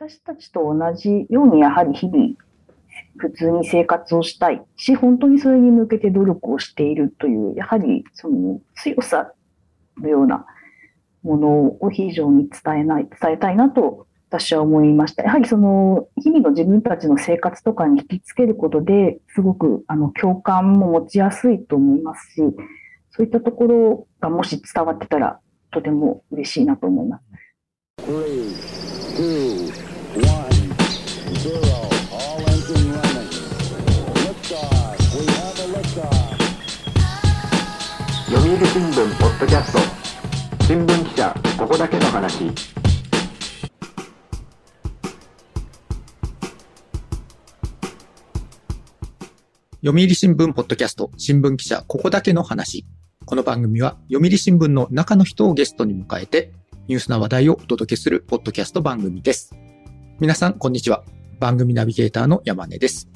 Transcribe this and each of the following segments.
私たちと同じように、やはり日々、普通に生活をしたいし、本当にそれに向けて努力をしているという、やはりその強さのようなものを非常に伝えない、伝えたいなと私は思いました。やはりその日々の自分たちの生活とかに引きつけることですごくあの共感も持ちやすいと思いますし、そういったところがもし伝わってたらとても嬉しいなと思います。新聞ポッドキャスト新聞記者ここだけの話読売新聞ポッドキャスト新聞記者ここだけの話。この番組は読売新聞の中の人をゲストに迎えてニュースな話題をお届けするポッドキャスト番組です。皆さん、こんにちは。番組ナビゲーターの山根です。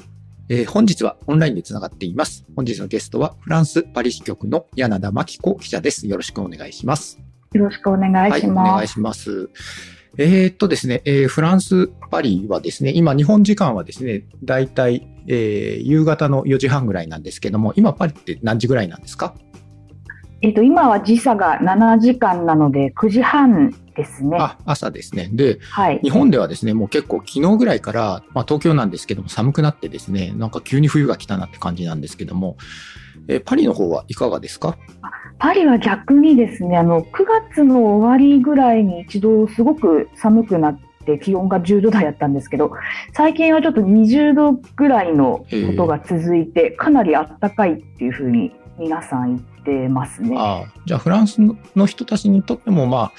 えー、本日はオンラインでつながっています。本日のゲストはフランス・パリ支局の柳田真紀子記者です。よろしくお願いします。よろしくお願いします。はい、お願いします。えー、っとですね、えー、フランス・パリはですね、今日本時間はですね、だいたい、えー、夕方の4時半ぐらいなんですけども、今パリって何時ぐらいなんですか？えっと、今は時差が7時間なので、9時半ですね。あ、朝ですね。で、はい、日本ではですね、もう結構昨日ぐらいから、まあ東京なんですけども寒くなってですね、なんか急に冬が来たなって感じなんですけども、えパリの方はいかがですか？パリは逆にですね、あの、9月の終わりぐらいに一度すごく寒くなって気温が10度台だったんですけど、最近はちょっと20度ぐらいのことが続いて、かなり暖かいっていうふうに皆さん言ってますね。あじゃあフランスの人たちにとっても、まあ、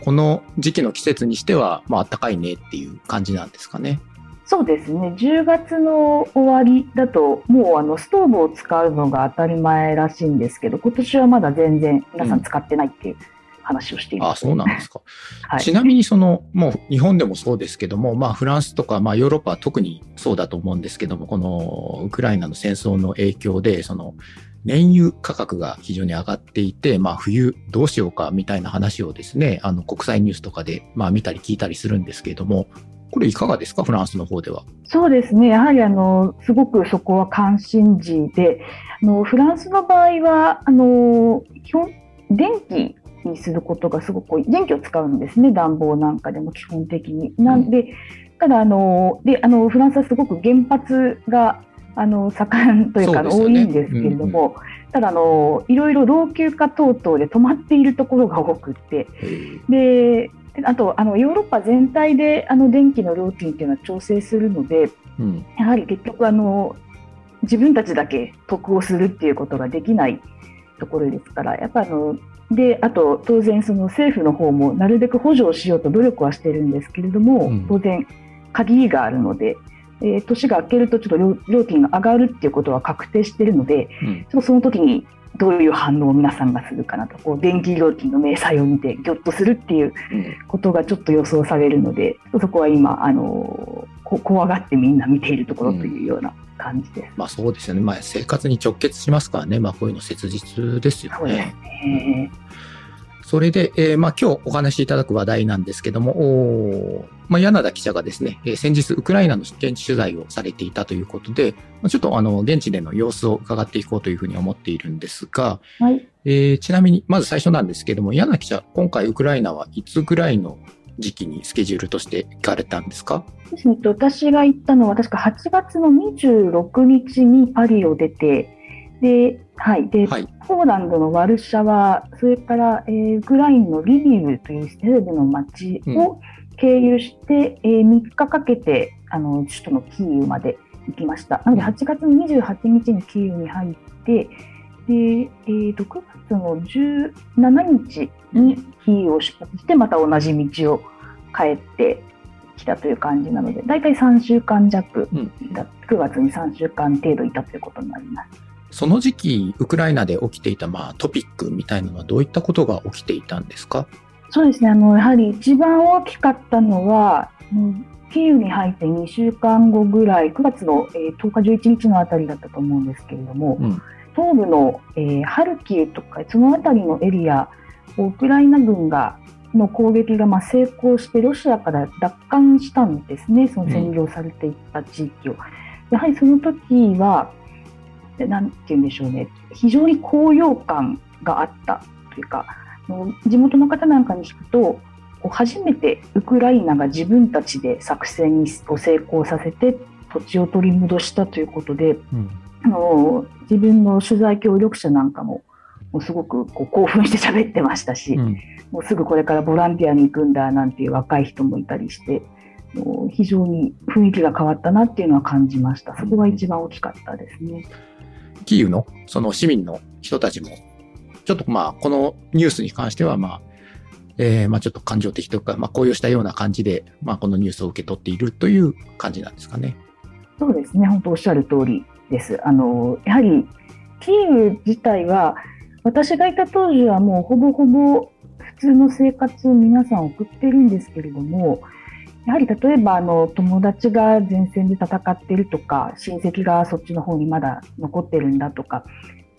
この時期の季節にしては、まあ、暖かいねっていう感じなんですかね。そうですね。10月の終わりだと、もうあのストーブを使うのが当たり前らしいんですけど、今年はまだ全然皆さん使ってないっていう話をしています、あ、そうなんですか。はい、ちなみにその、もう日本でもそうですけども、まあフランスとか、まあヨーロッパは特にそうだと思うんですけども、このウクライナの戦争の影響で、その燃油価格が非常に上がっていて、まあ冬どうしようかみたいな話をですね、あの国際ニュースとかでまあ見たり聞いたりするんですけれども、これいかがですか、フランスの方では。そうですね、やはりあのすごくそこは関心事で、あのフランスの場合はあの基本電気にすることがすごく電気を使うんですね、暖房なんかでも基本的に。なんで、うん、ただあのであのフランスはすごく原発があの盛んというか、ね、多いんですけれども、うんうん、ただあのいろいろ老朽化等々で止まっているところが多くて。であとあのヨーロッパ全体であの電気の料金っていうのは調整するので、うん、やはり結局あの自分たちだけ得をするっていうことができないところですからやっぱあのであと当然その政府の方もなるべく補助をしようと努力はしてるんですけれども、うん、当然限りがあるので。えー、年が明けるとちょっと料金が上がるっていうことは確定しているので、うん、ちょっとその時にどういう反応を皆さんがするかなとこう電気料金の明細を見てぎょっとするっていうことがちょっと予想されるので、うん、そこは今あの怖がってみんな見ているところというような感じです。うん、まあそうですよね。まあ生活に直結しますからね。まあこういうの切実ですよね。そうですね。それで、えー、まあ今日お話しいただく話題なんですけども、まあ、柳田記者がですね、えー、先日ウクライナの現地取材をされていたということで、ちょっとあの、現地での様子を伺っていこうというふうに思っているんですが、はい、えー、ちなみに、まず最初なんですけども、柳田記者、今回ウクライナはいつぐらいの時期にスケジュールとして行かれたんですか？ですね、私が行ったのは確か8月の26日にパリを出て、で、はい。で、はい、ポーランドのワルシャワ、それから、えー、ウクライナのリビウというテレビの街を経由して、うん、えー、3日かけて、あの、首都のキーウまで行きました。なので、8月の28日にキーウに入って、で、えーと、9月の17日にキーウを出発して、また同じ道を帰ってきたという感じなので、大体3週間弱、うん、9月に3週間程度いたということになります。その時期、ウクライナで起きていた、まあ、トピックみたいなのはどういったことが起きていたんですかそうですね。あの、やはり一番大きかったのは、キーウに入って2週間後ぐらい、9月の、えー、10日、11日のあたりだったと思うんですけれども、う、東部の、えー、ハルキウとか、そのあたりのエリアをウクライナ軍がの攻撃がまあ成功してロシアから奪還したんですね、その占領されていった地域を。うん、やはりその時は、なんて言うんでしょうね、非常に高揚感があったというか、地元の方なんかに聞くと、初めてウクライナが自分たちで作戦を成功させて土地を取り戻したということで、う、あの自分の取材協力者なんかももうすごくこう興奮して喋ってましたし、うん、もうすぐこれからボランティアに行くんだなんていう若い人もいたりしてもう非常に雰囲気が変わったなっていうのは感じましたそこが一番大きかったですね。キーウのその市民の人たちもちょっとまあこのニュースに関してはまあえー、まあちょっと感情的というか、まあ高揚したような感じで、まあこのニュースを受け取っているという感じなんですかね。そうですね、本当おっしゃる通りです。あの、やはりキーウ自体は、私がいた当時はもうほぼほぼ普通の生活を皆さん送ってるんですけれども、やはり例えばあの友達が前線で戦っているとか、親戚がそっちの方にまだ残ってるんだとか、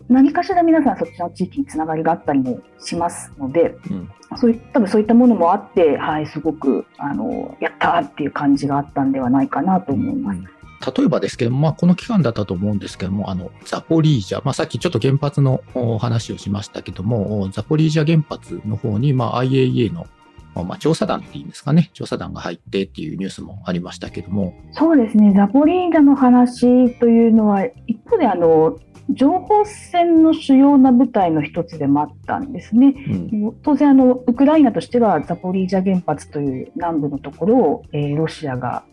何かしら皆さんそっちの地域につながりがあったりもしますので、うん、そういった多分そういったものもあって、はい、すごくあのやったっていう感じがあったんではないかなと思います。うん例えばですけども、まあ、この期間だったと思うんですけども、あの、ザポリージャ、まあ、さっきちょっと原発の話をしましたけども、ザポリージャ原発の方に、まあ、IAEA のまあ、調査団っていうんですかね、調査団が入ってっていうニュースもありましたけども。そうですね、ザポリージャの話というのは、一方であの、情報戦の主要な部隊の一つでもあったんですね。うん、当然あの、ウクライナとしてはザポリージャ原発という南部のところを、えー、ロシアが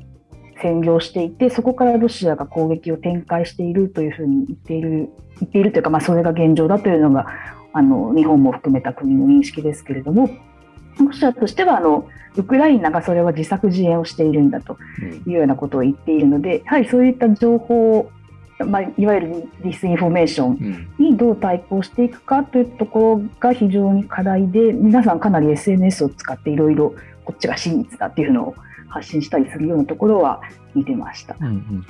占領していて、そこからロシアが攻撃を展開しているというふうに言っている、言っているというか、まあ、それが現状だというのが、あの、日本も含めた国の認識ですけれども、ロシアとしてはあのウクライナがそれは自作自演をしているんだというようなことを言っているので、やはりそういった情報、まあ、いわゆるディスインフォメーションにどう対抗していくかというところが非常に課題で、皆さんかなり SNS を使っていろいろこっちが真実だっていうのを発信したりするようなところは見てました。うんうん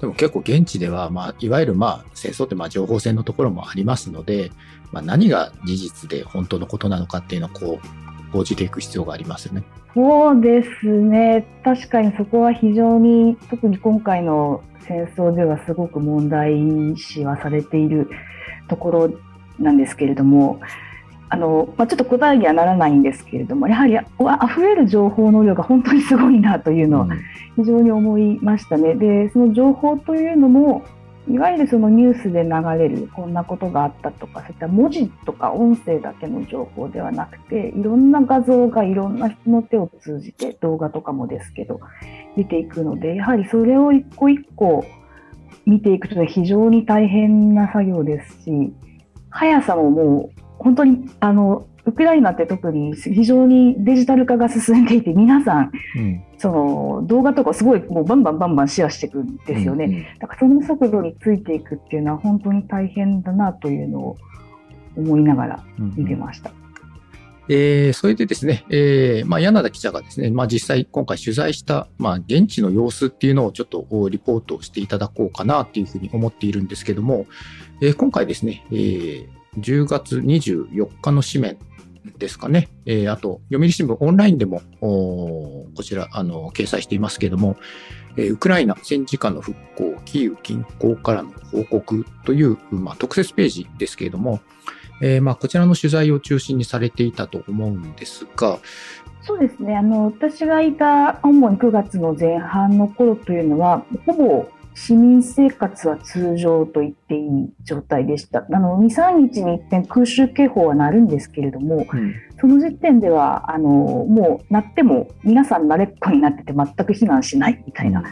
でも結構現地では、まあ、いわゆるまあ戦争ってまあ情報戦のところもありますので、まあ、何が事実で本当のことなのかっていうのをこう報じていく必要がありますよね。そうですね。確かにそこは非常に、特に今回の戦争ではすごく問題視はされているところなんですけれども、あのまあ、ちょっと答えにはならないんですけれども、やはりあふれる情報の量が本当にすごいなというのを非常に思いましたね。で、その情報というのも、いわゆるそのニュースで流れるこんなことがあったとかそういった文字とか音声だけの情報ではなくていろんな画像がいろんな人の手を通じて動画とかもですけど出ていくのでやはりそれを一個一個見ていくと非常に大変な作業ですし速さももう本当にあのウクライナって特に非常にデジタル化が進んでいて皆さん、うん、その動画とかすごいもうバンバンバンバンシェアしていくんですよね、うんうん、だからその速度についていくっていうのは本当に大変だなというのを思いながら見てました。うんうんえー、それでですね、えー、まあ、柳田記者がですね、まあ、実際今回取材した、まあ、現地の様子っていうのをちょっとリポートしていただこうかなっていうふうに思っているんですけども、えー、今回ですね、えー、10月24日の紙面ですかね。えー、あと、読売新聞オンラインでも、こちら、あの、掲載していますけれども、えー、ウクライナ戦時下の復興、キーウ近郊からの報告という、まあ、特設ページですけれども、えー、まあ、こちらの取材を中心にされていたと思うんですが、そうですね。あの、私がいた主に9月の前半の頃というのは、ほぼ市民生活は通常と言っていい状態でした。あの2、3日に一遍空襲警報は鳴るんですけれども、うん、その時点ではあのもう鳴っても皆さん慣れっこになってて全く避難しないみたいな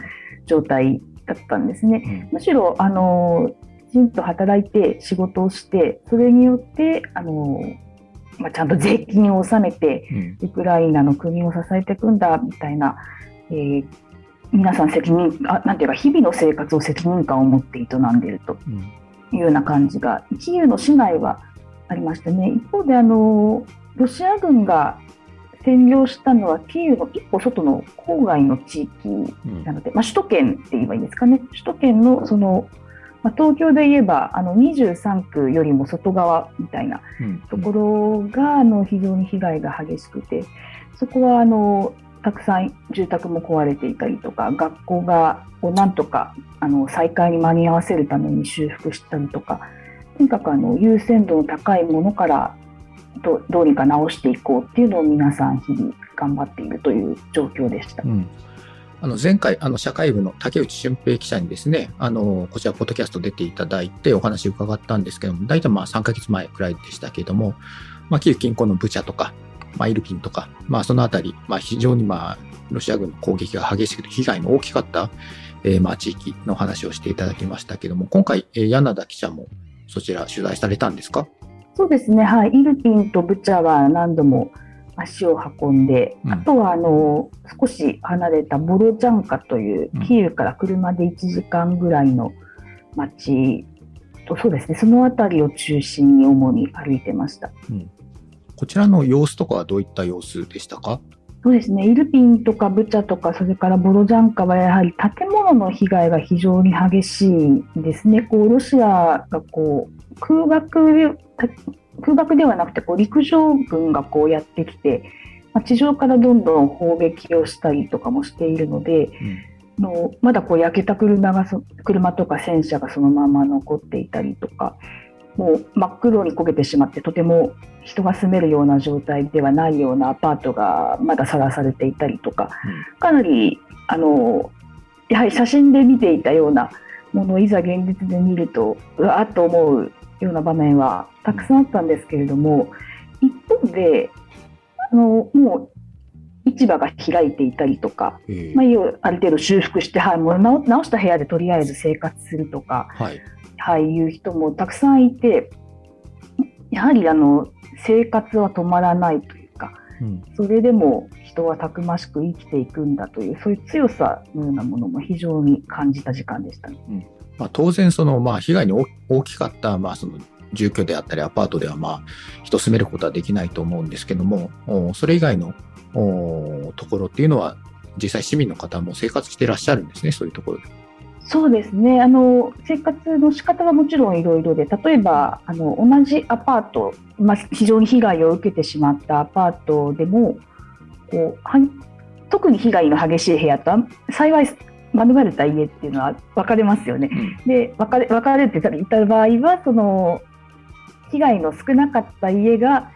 状態だったんですね。うん、むしろあのきちんと働いて仕事をしてそれによってあのまあ、ちゃんと税金を納めて、ウクライナの国を支えていくんだみたいな、えー、皆さん責任あなんていうか日々の生活を責任感を持って営んでいるというような感じが、うん、キーウの市内はありましたね。一方であのロシア軍が占領したのはキーウの一歩外の郊外の地域なので、うん、まあ、首都圏って言えばいいんですかね。首都圏のそのまあ、東京で言えばあの23区よりも外側みたいなうん。ところがあの非常に被害が激しくてそこはあのたくさん住宅も壊れていたりとか学校がこうなんとかあの再開に間に合わせるために修復したりとかとにかくあの優先度の高いものからどどうにか直していこうっていうのを皆さん日々頑張っているという状況でしたう。んあの前回、あの社会部の竹内俊平記者にですね、あのこちら、ポッドキャスト出ていただいてお話伺ったんですけども、大体まあ3ヶ月前くらいでしたけども、まあ、キーウ近郊のブチャとか、まあ、イルピンとか、まあ、そのあたり、まあ、非常にまあ、ロシア軍の攻撃が激しくて被害の大きかった、えーまあ、地域の話をしていただきましたけども、今回、えー柳田記者もそちら取材されたんですか？そうですね、はい、イルピンとブチャは何度も足を運んで、うん。あとはあの少し離れたボロジャンカといううん、キーウから車で1時間ぐらいの町と、そうですね、その辺りを中心に主に歩いてました。こちらの様子とかはどういった様子でしたか？そうですね、イルピンとかブチャとか、それからボロジャンカはやはり建物の被害が非常に激しいですね。こうロシアがこう空爆た空爆ではなくてこう陸上軍がこうやってきて、まあ地上からどんどん砲撃をしたりとかもしているので、うん。のまだこう焼けた車がそ車とか戦車がそのまま残っていたりとか、もう真っ黒に焦げてしまって、とても人が住めるような状態ではないようなアパートがまださらされていたりとか、かなりあのやはり写真で見ていたようなものをいざ現実で見ると、うわーっと思うような場面はたくさんあったんですけれども、一方で、あのもう市場が開いていたりとか、えーまあ、ある程度修復して、はい、もう直直した部屋でとりあえず生活するとか、はい。はい、いう人もたくさんいて、やはりあの生活は止まらないというか、うんそれでも人はたくましく生きていくんだという、そういう強さのようなものも非常に感じた時間でしたね。まあ、当然、その、まあ、被害に大大きかった、まあ、その、住居であったり、アパートでは、まあ、人住めることはできないと思うんですけども、おそれ以外の、おところっていうのは、実際市民の方も生活してらっしゃるんですね、そういうところで。そうですねあの生活の仕方はもちろんいろいろで例えばあの同じアパート、まあ、非常に被害を受けてしまったアパートでもこうは特に被害の激しい部屋とあ幸い免れた家っていうのは分かれますよね。で分かれ分かれていた場合はその被害の少なかった家が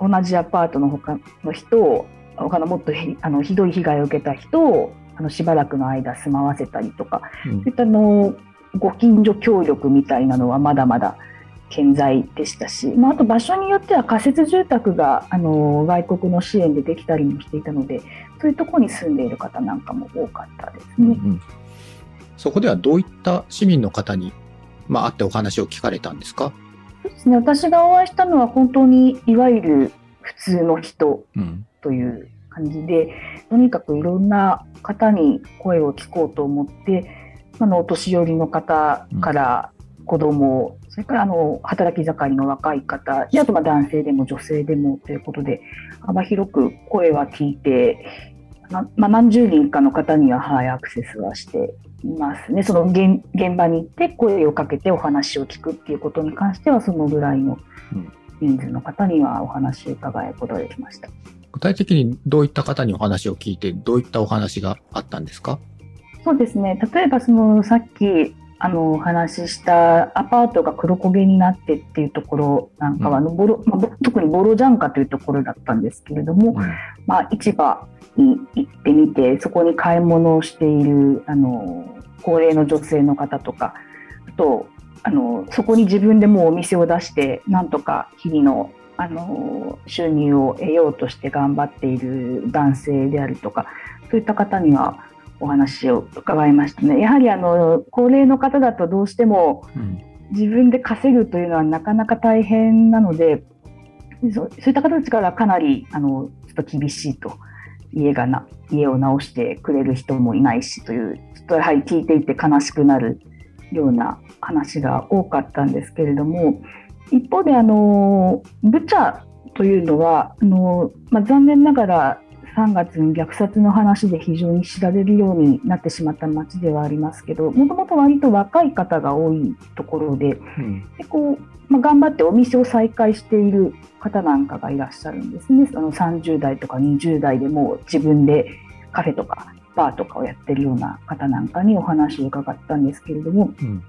同じアパートの他の人を他のもっとひあのひどい被害を受けた人をあのしばらくの間住まわせたりとかうんそういったあのご近所協力みたいなのはまだまだ健在でしたし、まあ、あと場所によっては仮設住宅があの外国の支援でできたりもしていたのでそういうところに住んでいる方なんかも多かったですね。うんうんそこではどういった市民の方に、まあ、会ってお話を聞かれたんですか？そうですね、私がお会いしたのは本当にいわゆる普通の人うん。という感じでとにかくいろんな方に声を聞こうと思ってあのお年寄りの方から子供、それからあの働き盛りの若い方であとまあ男性でも女性でもということで幅広く声は聞いて、なまあ、何十人かの方には、はい、アクセスはしていますねその現現場に行って声をかけてお話を聞くっていうことに関してはそのぐらいのうん人数の方にはお話を伺うことができました。具体的にどういった方にお話を聞いて、どういったお話があったんですか？そうですね。例えばそのさっきあのお話ししたアパートが黒焦げになってっていうところなんかは、あのボロまあ、ぼ特にボロジャンカというところだったんですけれども、まあ、市場に行ってみてそこに買い物をしているあの高齢の女性の方とかあとあのそこに自分でもうお店を出してなんとか日々のあの収入を得ようとして頑張っている男性であるとかそういった方にはお話を伺いましたね。やはりあの高齢の方だとどうしてもうん。自分で稼ぐというのはなかなか大変なのでそうそういった方たちからかなりあのちょっと厳しいと家がな家を直してくれる人もいないしというちょっとやはり聞いていて悲しくなるような話が多かったんですけれども一方であのブチャというのはあの、まあ、残念ながら3月に虐殺の話で非常に知られるようになってしまった町ではありますけどもともと割と若い方が多いところでうん。でこう、まあ、頑張ってお店を再開している方なんかがいらっしゃるんですね。その30代とか20代でもう自分でカフェとかバーとかをやってるような方なんかにお話を伺ったんですけれどもうん。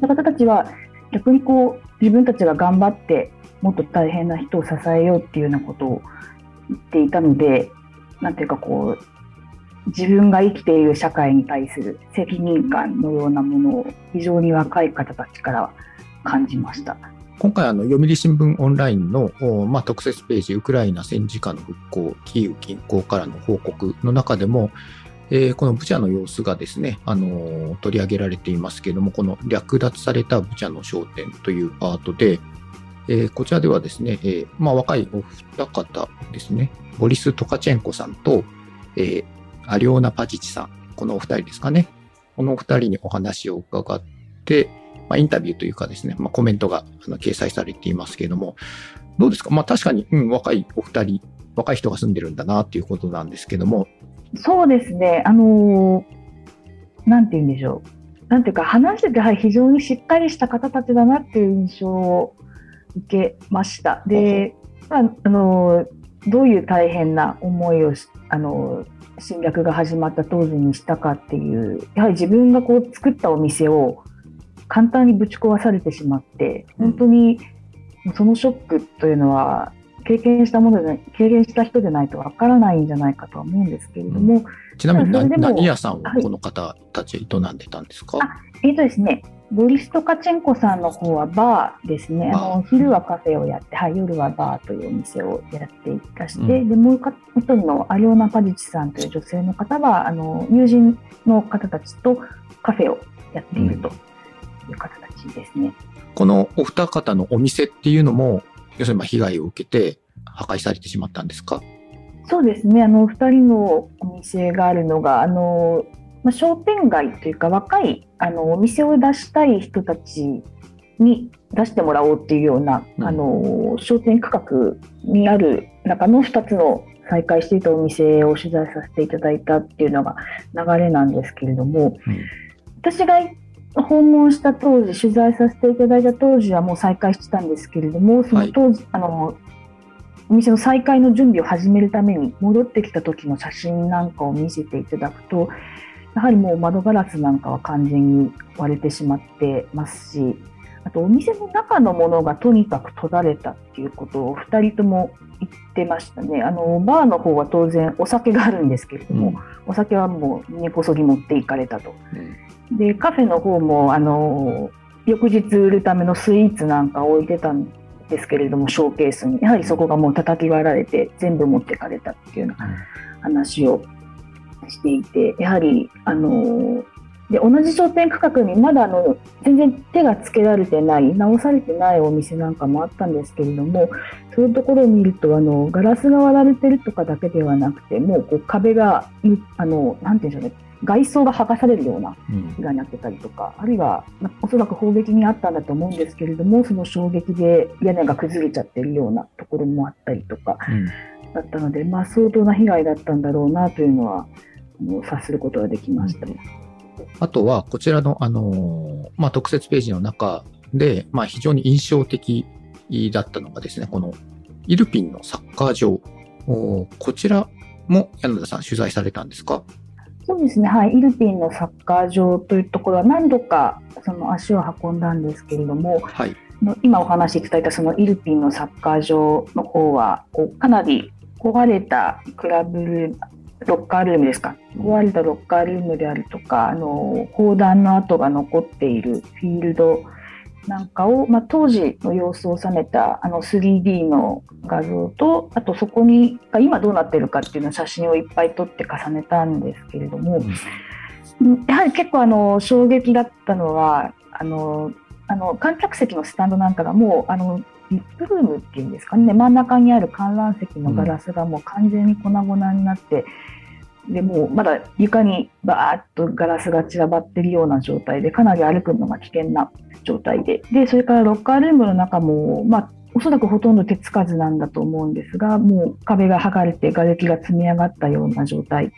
その方たちは逆にこう自分たちが頑張ってもっと大変な人を支えようっていうようなことを言っていたのでなんていうかこう自分が生きている社会に対する責任感のようなものを非常に若い方たちからは感じました。今回あの読売新聞オンラインの、まあ、特設ページウクライナ戦時下の復興キーウ近郊からの報告の中でも、えーこのブチャの様子がですね、あのー取り上げられていますけれども、この略奪されたブチャの商店というパートで、えーこちらではですね、えーまあ、若いお二方ですね、ボリス・トカチェンコさんと、えーアリオーナ・パチチさん、このお二人ですかね。このお二人にお話を伺って、まあ、インタビューというかですね、まあ、コメントが掲載されていますけれども、どうですか？まあ確かに、うん、若いお二人、若い人が住んでるんだなっていうことなんですけども、そうですね、あのーなんて言うんでしょう。なんていうか、話してて、はい、非常にしっかりした方たちだなっていう印象を受けました。で、まあ、あのーどういう大変な思いを、あのー侵略が始まった当時にしたかっていう、やはり自分がこう作ったお店を簡単にぶち壊されてしまって、本当にそのショックというのは、経験したもので経験した人でないとわからないんじゃないかとは思うんですけれども、ちなみに何屋さんをはい。この方たちは営んでたんですか、あえっとですね、ボリストカチェンコさんの方はバーですね。あバの昼はカフェをやって、はい、夜はバーというお店をやっていらして、うん。でもう一人のアリオーナ・パジチさんという女性の方は、あの友人の方たちとカフェをやっているという方たちですね。このお二方のお店っていうのも、要するにまあ被害を受けて破壊されてしまったんですか？そうですね、あの2人のお店があるのが、あのまあ、商店街というか、若いあのお店を出したい人たちに出してもらおうっていうような、うん。あの商店区画にある中の2つの再開していたお店を取材させていただいたっていうのが流れなんですけれども、うん。私が訪問した当時、取材させていただいた当時はもう再開してたんですけれども、その当時、あのお店の再開の準備を始めるために戻ってきた時の写真なんかを見せていただくと、やはりもう窓ガラスなんかは完全に割れてしまってますし、あとお店の中のものがとにかく取られたっていうことを2人とも言ってましたね。あのバーの方は当然お酒があるんですけれども、お酒はもう根こそぎ持っていかれたと。うんでカフェの方もあの翌日売るためのスイーツなんかを置いてたんですけれどもショーケースに。やはりそこがもう叩き割られて全部持ってかれたっていうような話をしていてやはりあので同じ商店区画にまだあの全然手がつけられてない直されてないお店なんかもあったんですけれどもそういうところを見るとあのガラスが割られてるとかだけではなくてもうこう壁がむあのなんていうんでしょうね外装が剥がされるようなうん被害になってたりとか、あるいは、まおそらく砲撃にあったんだと思うんですけれども、その衝撃で屋根が崩れちゃってるようなところもあったりとかうんだったので、まあ、相当な被害だったんだろうなというのは、あの察することができました。あとは、こちらの、あのーまあ、特設ページの中で、まあ、非常に印象的だったのがですね、このイルピンのサッカー場。おこちらも柳田さん取材されたんですか？そうですね、はい、イルピンのサッカー場というところは何度かその足を運んだんですけれども、はい。の今お話しいただいたそのイルピンのサッカー場の方はこうかなり壊れたクラブルームロッカールームですか？壊れたロッカールームであるとかあの砲弾の跡が残っているフィールドなんかを、まあ、当時の様子を収めたあの 3D の画像とあとそこに今どうなってるかっていうのを写真をいっぱい撮って重ねたんですけれども、うん。やはり結構あの衝撃だったのはあのあの観客席のスタンドなんかがもうあのリップルームっていうんですかね真ん中にある観覧席のガラスがもう完全に粉々になって、でもうまだ床にバーッとガラスが散らばってるような状態でかなり歩くのが危険な状態ででそれからロッカールームの中も、まあ、おそらくほとんど手つかずなんだと思うんですが、もう壁が剥がれて、瓦礫が積み上がったような状態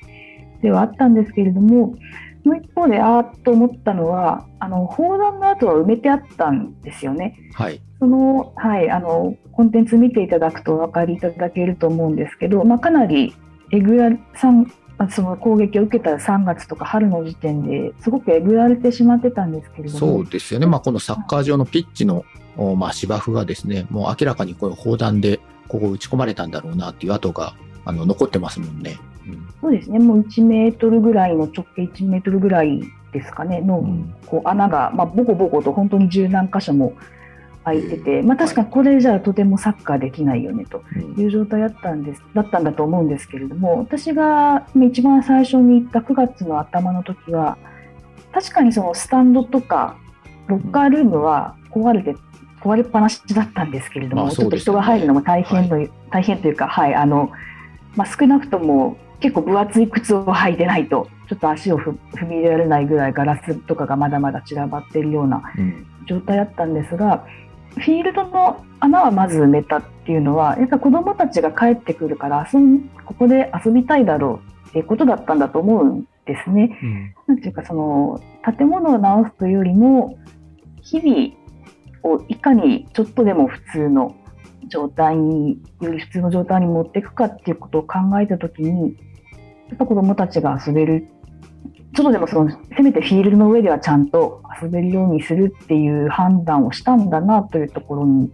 ではあったんですけれども、その一方で、あーっと思ったのは、あの砲弾の跡は埋めてあったんですよね。はい。その、はい、あの、コンテンツ見ていただくとお分かりいただけると思うんですけど、まあ、かなりえぐらさんその攻撃を受けた3月とか春の時点ですごくえぐられてしまってたんですけれども。そうですよね。まあ、このサッカー場のピッチの、おまあ、芝生がですね、もう明らかにこう砲弾でここ打ち込まれたんだろうなっていう跡が、あの、残ってますもんね。うん。そうですね、もう1メートルぐらいの直径1メートルぐらいですかね、の、うんこう穴が、まあ、ボコボコと本当に十何箇所も開いてて、まあ、確かにこれじゃとてもサッカーできないよねとうん。いう状態だったんですだったんだと思うんですけれども、私がまあ一番最初に行った9月の頭の時は、確かにそのスタンドとかロッカールームは壊れて、壊れっぱなしだったんですけれども、まあちょっと人が入るのも大変の、大変というか、はい、あの、まあ、少なくとも結構分厚い靴を履いてないと、ちょっと足をふ踏み入れられないぐらいガラスとかがまだまだ散らばっているようなうん。状態だったんですが、フィールドの穴はまず埋めたっていうのは、やっぱ子どもたちが帰ってくるから遊ん、ここで遊びたいだろうっていうことだったんだと思うんですね。うんなんていうか、その、建物を直すというよりも、日々をいかにちょっとでも普通の状態に、より普通の状態に持っていくかっていうことを考えたときに、やっぱ子どもたちが遊べる、ちょっとでもその、せめてフィールドの上ではちゃんと遊べるようにするっていう判断をしたんだなというところに、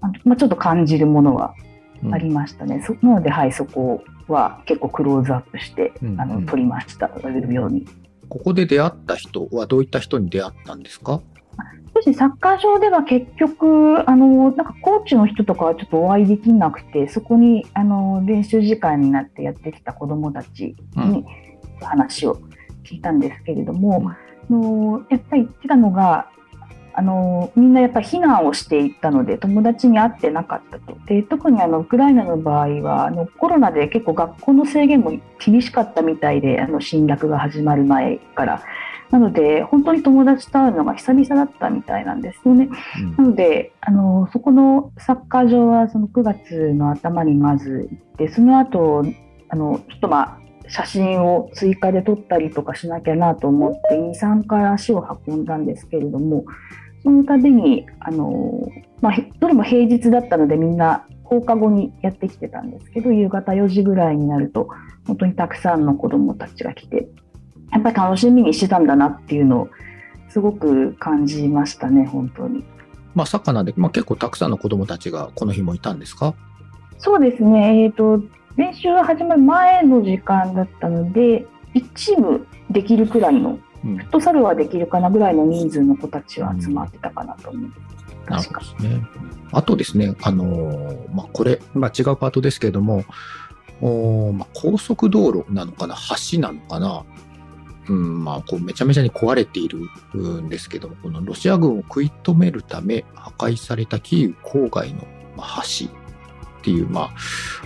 あまあ、ちょっと感じるものはうん。ありましたね。そなので、はい、そこは結構クローズアップして、うんうん。あの撮りました、ように。ここで出会った人はどういった人に出会ったんですか？サッカー場では結局、あの、なんかコーチの人とかはちょっとお会いできなくて、そこに、あの、練習時間になってやってきた子どもたちに話を聞いたんですけれども、あのやっぱり言ってたのが、あのみんなやっぱり避難をしていったので友達に会ってなかったと。で特にあのウクライナの場合はあのコロナで結構学校の制限も厳しかったみたいであの侵略が始まる前から。なので本当に友達と会うのが久々だったみたいなんですよね。うん。なので、あのそこのサッカー場はその9月の頭にまず行って、その後あのちょっとまあ写真を追加で撮ったりとかしなきゃなと思って、2、3回足を運んだんですけれども、その度に、あのまあ、へどれも平日だったので、みんな放課後にやってきてたんですけど、夕方4時ぐらいになると、本当にたくさんの子どもたちが来て、やっぱり楽しみにしてたんだなっていうのを、すごく感じましたね、本当に。まあ、サッカーなんで、まあ、結構たくさんの子供たちがこの日もいたんですか？そうですね、えー、と練習が始まる前の時間だったので、1チームできるくらいの、うん。フットサルはできるかなぐらいの人数の子たちは集まってたかなと思う。なる確か。ね。あとですね、あのーまあ、これ、まあ、違うパートですけれども、おーまあ、高速道路なのかな、橋なのかな、うん、まあ、こう、めちゃめちゃに壊れているんですけども、このロシア軍を食い止めるため破壊されたキーウ郊外のまあ橋っていう、まあ、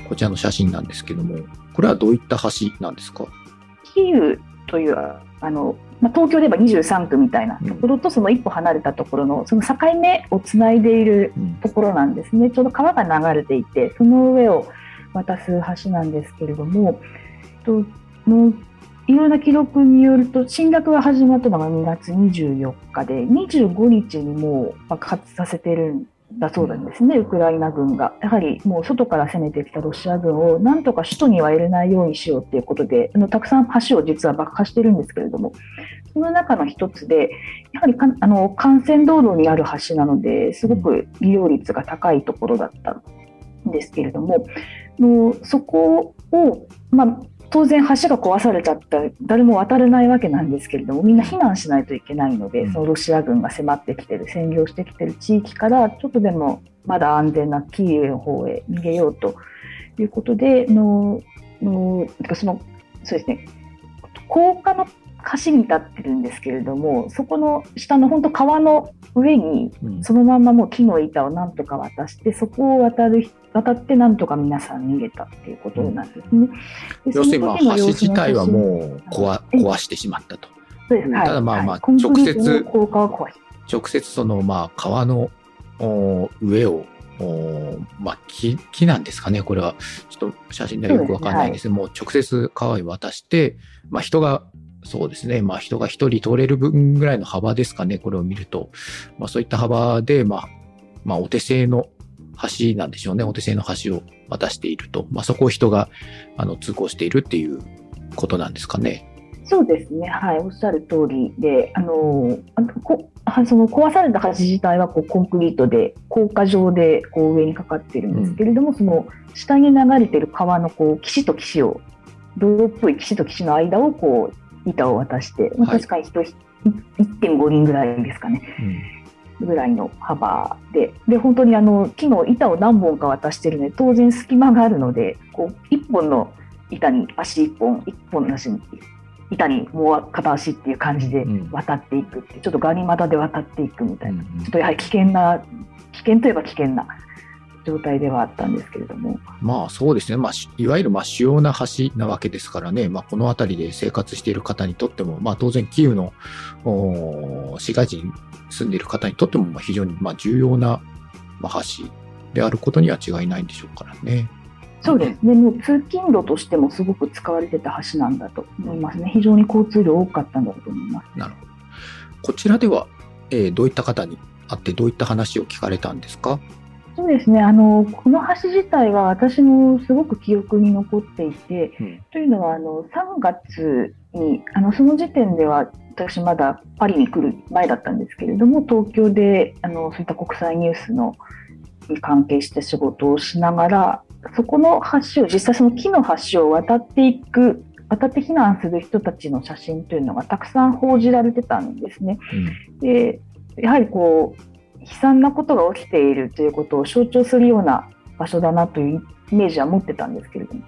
こちらの写真なんですけども、これはどういった橋なんですか？キーウというあの、まあ、東京で言えば23区みたいなところと、その一歩離れたところの、その境目をつないでいるうん。ところなんですね。ちょうど川が流れていて、その上を渡す橋なんですけれども、とのいろんな記録によると、侵略が始まったのが2月24日で、25日にもう爆発させてるんだそうなんですね、ウクライナ軍が。やはりもう外から攻めてきたロシア軍をなんとか首都には入れないようにしようということで、あのたくさん橋を実は爆破してるんですけれども、その中の一つで、やはりかあの幹線道路にある橋なので、すごく利用率が高いところだったんですけれども、のそこを、まあ、当然橋が壊されちゃったら誰も渡れないわけなんですけれどもみんな避難しないといけないので、うん。そのロシア軍が迫ってきてる占領してきてる地域からちょっとでもまだ安全なキーウの方へ逃げようということでののそのそうですね。高架の橋に立ってるんですけれどもそこの下の本当川の上にうん。そのまんまもう木の板をなんとか渡して、そこを渡る渡ってなんとか皆さん逃げたっていうことなんですね。で要するに、まあ、橋自体はもう壊壊してしまったと。そうです。はい。ただまあまあ直接。直接その、まあ、川のお上をおまあ、木、木なんですかね。これは、ちょっと写真ではよくわかんないんですけども、直接川に渡して、まあ、人が、そうですね。まあ、人が一人通れる分ぐらいの幅ですかね。これを見ると。まあ、そういった幅で、まあ、まあ、お手製の橋なんでしょうね。お手製の橋を渡していると。まあ、そこを人が、あの、通行しているっていうことなんですかね。そうですね、はい、おっしゃる通りで、あのこはその壊された橋自体はこうコンクリートで、高架状でこう上にかかっているんですけれども、その下に流れている川のこう岸と岸を、泥っぽい岸と岸の間をこう板を渡して、まあ、はい。確かに人ひ1.5人ぐらいですかね。うん。ぐらいの幅で、で本当にあの木の板を何本か渡してるので、当然隙間があるので、こう1本の板に足1本、1本の足に板にもう片足っていう感じでうん。渡っていくって、ちょっとガニ股で渡っていくみたいな、うんうん。ちょっとやはり危険な、危険といえば危険な状態ではあったんですけれども、まあそうですね。まあ、しいわゆるまあ主要な橋なわけですからね。まあこの辺りで生活している方にとっても、まあ当然キーウの市街地に住んでいる方にとってもまあ非常にまあ重要なまあ橋であることには違いないんでしょうからね。そうですね、もう通勤路としてもすごく使われてた橋なんだと思いますね、非常に交通量多かったんだと思います。なるほど。こちらでは、えーどういった方に会ってどういった話を聞かれたんですか？そうですねあのこの橋自体は私もすごく記憶に残っていて、うんというのはあの3月にあのその時点では私まだパリに来る前だったんですけれども東京であのそういった国際ニュースのに関係して仕事をしながらそこの橋を実際その木の橋を渡っていく渡って避難する人たちの写真というのがたくさん報じられてたんですね。でやはりこう悲惨なことが起きているということを象徴するような場所だなというイメージは持ってたんですけれども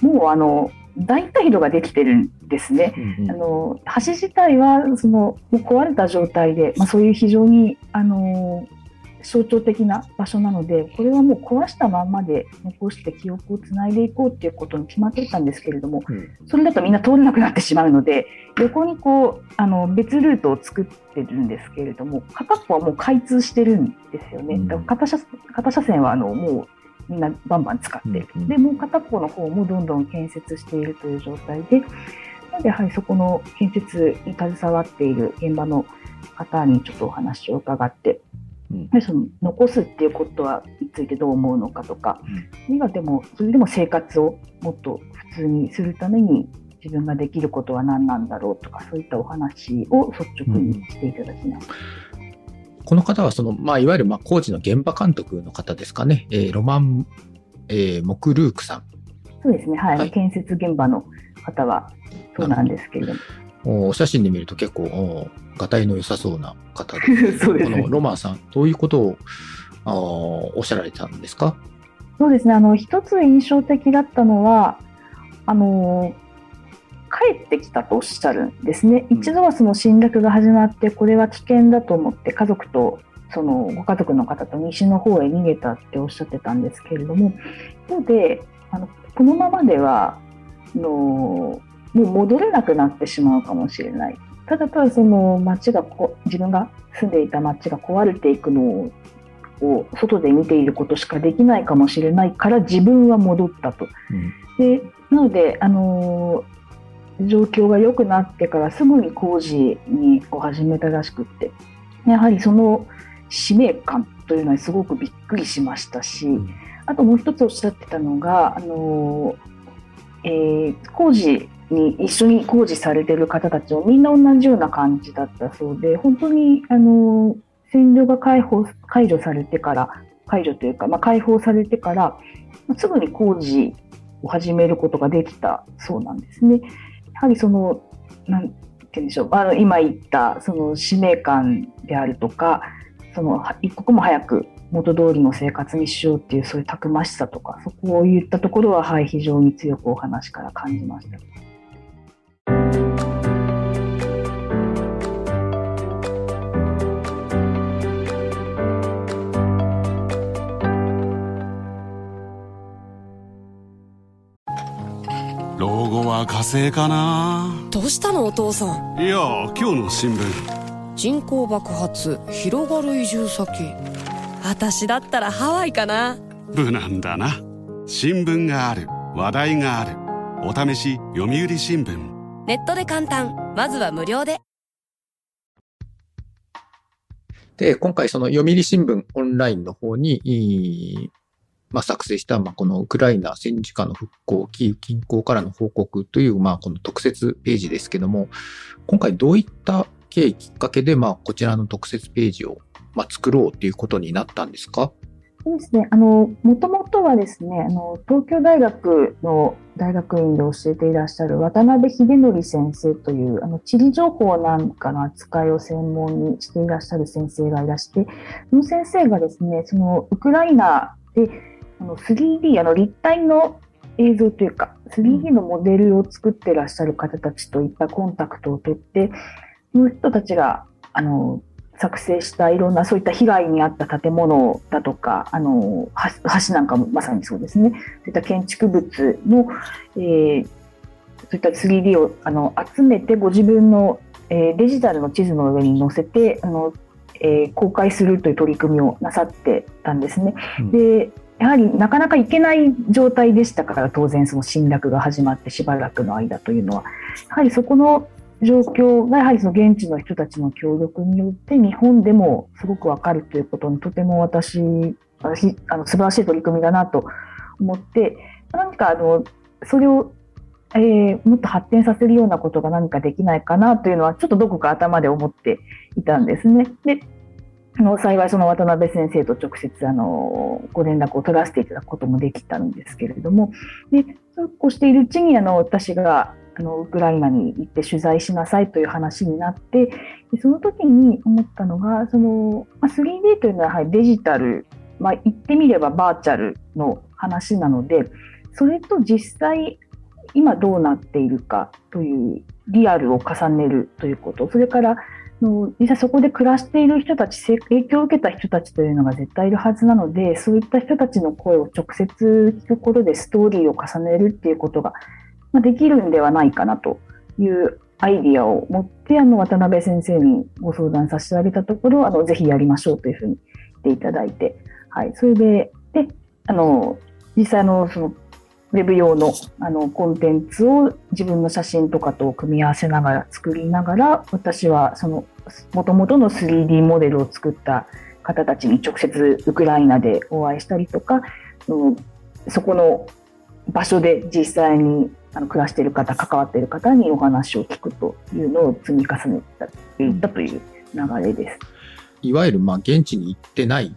もうあの大体路ができてるんですね。うんあの橋自体はそのもう壊れた状態で、まあ、そういう非常にあの象徴的な場所なのでこれはもう壊したまんまで残して記憶をつないでいこうっていうことに決まってたんですけれどもうん。それだとみんな通れなくなってしまうので横にこうあの別ルートを作ってるんですけれども片っぽはもう開通してるんですよね。うん。だから片車片車線はあのもうみんなバンバン使って。いる、うんうん。でもう片方の方もどんどん建設しているという状態でなのでやはりそこの建設に携わっている現場の方にちょっとお話を伺ってうんでその残すっていうことはについてどう思うのかとか、今でもそれでも生活をもっと普通にするために自分ができることは何なんだろうとかそういったお話を率直にしていただきます。この方はその、まあ、いわゆるまあ工事の現場監督の方ですかね。えーロマン、えーモクルークさん。そうですね、はい、はい建設現場の方はそうなんですけれども。おお写真で見ると結構、おがたいの良さそうな方で。そうですね。このロマンさん、どういうことをあーおっしゃられたんですか？そうですね、あの一つ印象的だったのは、あの帰ってきたとおっしゃるんですね。うん。一度はその侵略が始まって、これは危険だと思って、家族と、そのご家族の方と西の方へ逃げたっておっしゃってたんですけれども、一方で、あのこのままではあの、もう戻れなくなってしまうかもしれない。ただただその町がこ自分が住んでいた町が壊れていくのをを外で見ていることしかできないかもしれないから自分は戻ったと。うんでなので、あのー状況が良くなってからすぐに工事にを始めたらしくってやはりその使命感というのはすごくびっくりしましたし、んあともう一つおっしゃってたのが、あのーえー工事に一緒に工事されてる方たちもみんな同じような感じだったそうで本当に、あのー占領が解放解除されてから解除というか、まあ、解放されてからまあすぐに工事を始めることができたそうなんですね。やはりそのなんて言うんでしょうあの今言ったその使命感であるとかその一刻も早く元通りの生活にしようっていうそういうたくましさとかそこを言ったところは、はい、非常に強くお話から感じました。火星かな。どうしたのお父さん？いや今日の新聞。人口爆発広がる移住先。私だったらハワイかな。無難だな。新聞がある。話題がある。お試し読売新聞。ネットで簡単。まずは無料で。で、今回その読売新聞オンラインの方に、まあ、作成した、まあ、このウクライナ戦時下の復興、キーウ近郊からの報告という、まあ、この特設ページですけども、今回どういった経緯きっかけで、まあ、こちらの特設ページを、まあ、作ろうということになったんですか？そうですね。あの、もともとはですね、あの、東京大学の大学院で教えていらっしゃる渡辺秀則先生という、あの、地理情報なんかの扱いを専門にしていらっしゃる先生がいらして、その先生がですね、その、ウクライナで、あの、3D、あの、立体の映像というか、3D のモデルを作ってらっしゃる方たちといったコンタクトを取って、その人たちが、あの、作成したいろんなそういった被害に遭った建物だとか、あの橋なんかもまさにそうですね、そういった建築物の、えー、そういった 3D をあの集めて、ご自分の、えー、デジタルの地図の上に載せてあの、えー、公開するという取り組みをなさってたんですね。うん、でやはりなかなか行けない状態でしたから当然その侵略が始まってしばらくの間というのはやはりそこの状況がやはりその現地の人たちの協力によって日本でもすごくわかるということにとても私私あの素晴らしい取り組みだなと思って何かあのそれを、えー、もっと発展させるようなことが何かできないかなというのはちょっとどこか頭で思っていたんですね。であの幸いその渡辺先生と直接あのご連絡を取らせていただくこともできたんですけれども。でそうこうしているうちにあの私があのウクライナに行って取材しなさいという話になってでその時に思ったのがその、まあ、3D というのはやはりデジタル、まあ、言ってみればバーチャルの話なのでそれと実際今どうなっているかというリアルを重ねるということ。それからの実際そこで暮らしている人たち影響を受けた人たちというのが絶対いるはずなのでそういった人たちの声を直接聞くことでストーリーを重ねるっていうことが、できるんではないかなというアイディアを持ってあの渡辺先生にご相談させてあげたところあのぜひやりましょうというふうに言っていただいて、はい、それでであの実際のそのウェブ用のあのコンテンツを自分の写真とかと組み合わせながら作りながら私はその元々の 3D モデルを作った方たちに直接ウクライナでお会いしたりとかうんそこの場所で実際にあの暮らしている方、関わっている方にお話を聞くというのを積み重ねていったという流れです。いわゆるまあ現地に行ってない、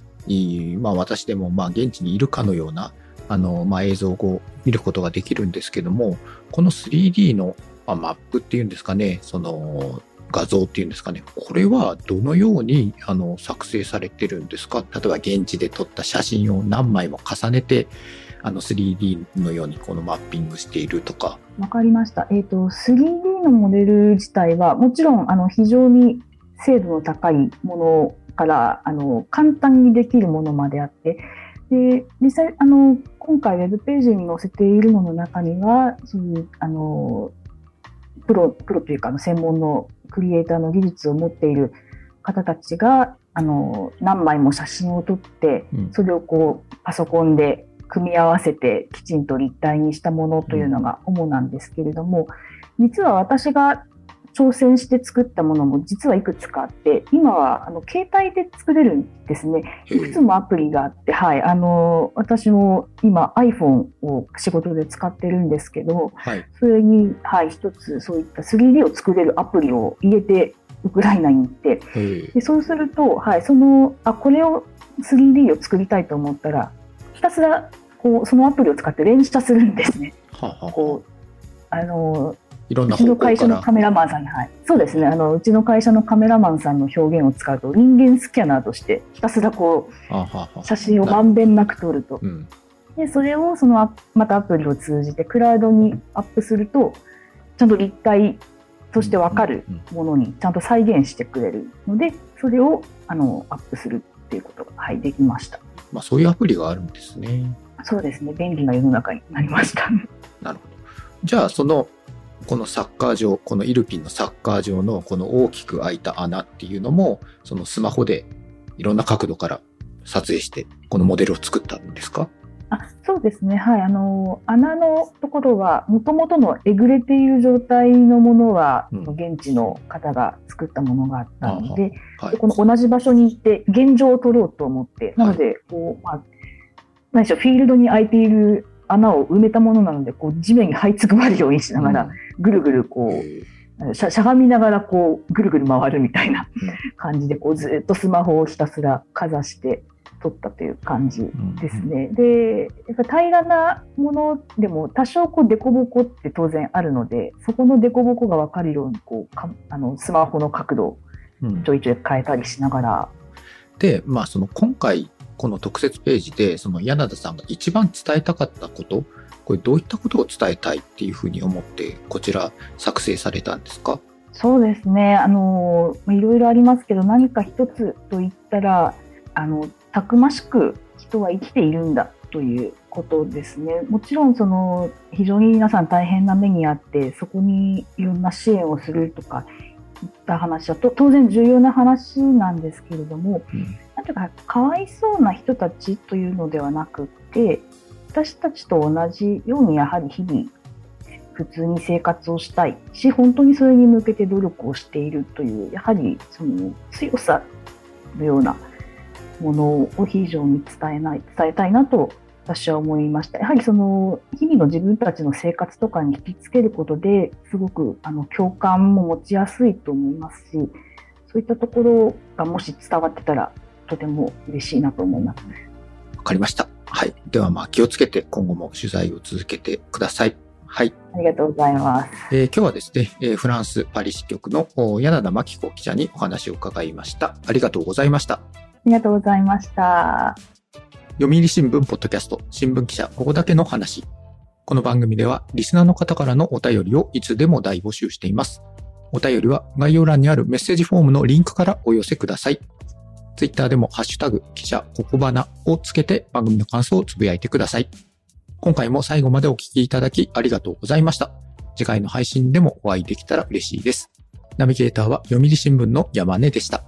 まあ、私でもまあ現地にいるかのようなあのまあ映像を見ることができるんですけども、この 3D のまあマップっていうんですかね、その画像っていうんですかね、これはどのようにあの作成されてるんですか？例えば現地で撮った写真を何枚も重ねて、あの 3D のようにこのマッピングしているとか。わかりました。えっ、ー、と、3D のモデル自体は、もちろん、あの、非常に精度の高いものから、あの、簡単にできるものまであって、で、実際、あの、今回ウェブページに載せているものの中には、そういう、あの、プロ、プロというか、専門のクリエイターの技術を持っている方たちが、あの、何枚も写真を撮って、それをこう、パソコンで組み合わせてきちんと立体にしたものというのが主なんですけれども、実は私が挑戦して作ったものも実はいくつかあって、今はあの携帯で作れるんですね。いくつもアプリがあって、はい、あの、私も今 iPhone を仕事で使ってるんですけど、はい、それに、はい、一つそういった 3D を作れるアプリを入れて、ウクライナに行って、でそうすると、はい、その、あ、これを 3D を作りたいと思ったら、ひたすらこうそのアプリを使って連写するんですね。ははこうあのいろんなうちの会社のカメラマンさんに、はい、そうですねあのうちの会社のカメラマンさんの表現を使うと人間スキャナーとしてひたすらこう写真をまんべんなく撮ると、うん、でそれをそのまたアプリを通じてクラウドにアップするとちゃんと立体として分かるものにちゃんと再現してくれるのでそれをあのアップするっていうことが、はい、できました。まあ、そういうアプリがあるんですね。そうですね、便利な世の中になりました。なるほど。じゃあ、その、このサッカー場、このイルピンのサッカー場のこの大きく開いた穴っていうのも、そのスマホでいろんな角度から撮影して、このモデルを作ったんですか？あそうですね、はい、あの穴のところは、もともとのえぐれている状態のものは、うん。現地の方が作ったものがあったので、はい。でこの同じ場所に行って、現状を取ろうと思って、なので、こうまあ、何でしょう、フィールドに開いている穴を埋めたものなので、こう地面に這いつくばるようにしながら、ぐるぐるこう、しゃしゃがみながらこうぐるぐる回るみたいなうん。感じでこうずっとスマホをひたすらかざして撮ったという感じですね。でやっぱ平らなものでも多少こう凸凹って当然あるのでそこの凸凹が分かるようにこうかあのスマホの角度をうん。ちょいちょい変えたりしながら。で、まあ、その今回、この特設ページで、その柳田さんが一番伝えたかったこと、これどういったことを伝えたいっていうふうに思って、こちら作成されたんですか？そうですね。あのいろいろありますけど何か一つと言ったらあのたくましく人は生きているんだということですね。もちろんその非常に皆さん大変な目にあってそこにいろんな支援をするとかいった話はと当然重要な話なんですけれども、うんていうかかわいそうな人たちというのではなくて私たちと同じようにやはり日々普通に生活をしたいし本当にそれに向けて努力をしているというやはりその強さのようなものを非常に伝えない伝えたいなと私は思いました。やはりその日々の自分たちの生活とかに引きつけることですごくあの共感も持ちやすいと思いますしそういったところがもし伝わってたらとても嬉しいなと思います。わかりました。はい。では、まあ、気をつけて今後も取材を続けてください。はい。ありがとうございます。えー今日はですね、えーフランス・パリ支局のお柳田真紀子記者にお話を伺いました。ありがとうございました。ありがとうございました。読売新聞ポッドキャスト新聞記者ここだけの話。この番組ではリスナーの方からのお便りをいつでも大募集しています。お便りは概要欄にあるメッセージフォームのリンクからお寄せください。ツイッターでもハッシュタグ記者ここばなをつけて番組の感想をつぶやいてください。今回も最後までお聞きいただきありがとうございました。次回の配信でもお会いできたら嬉しいです。ナビゲーターは読売新聞の山根でした。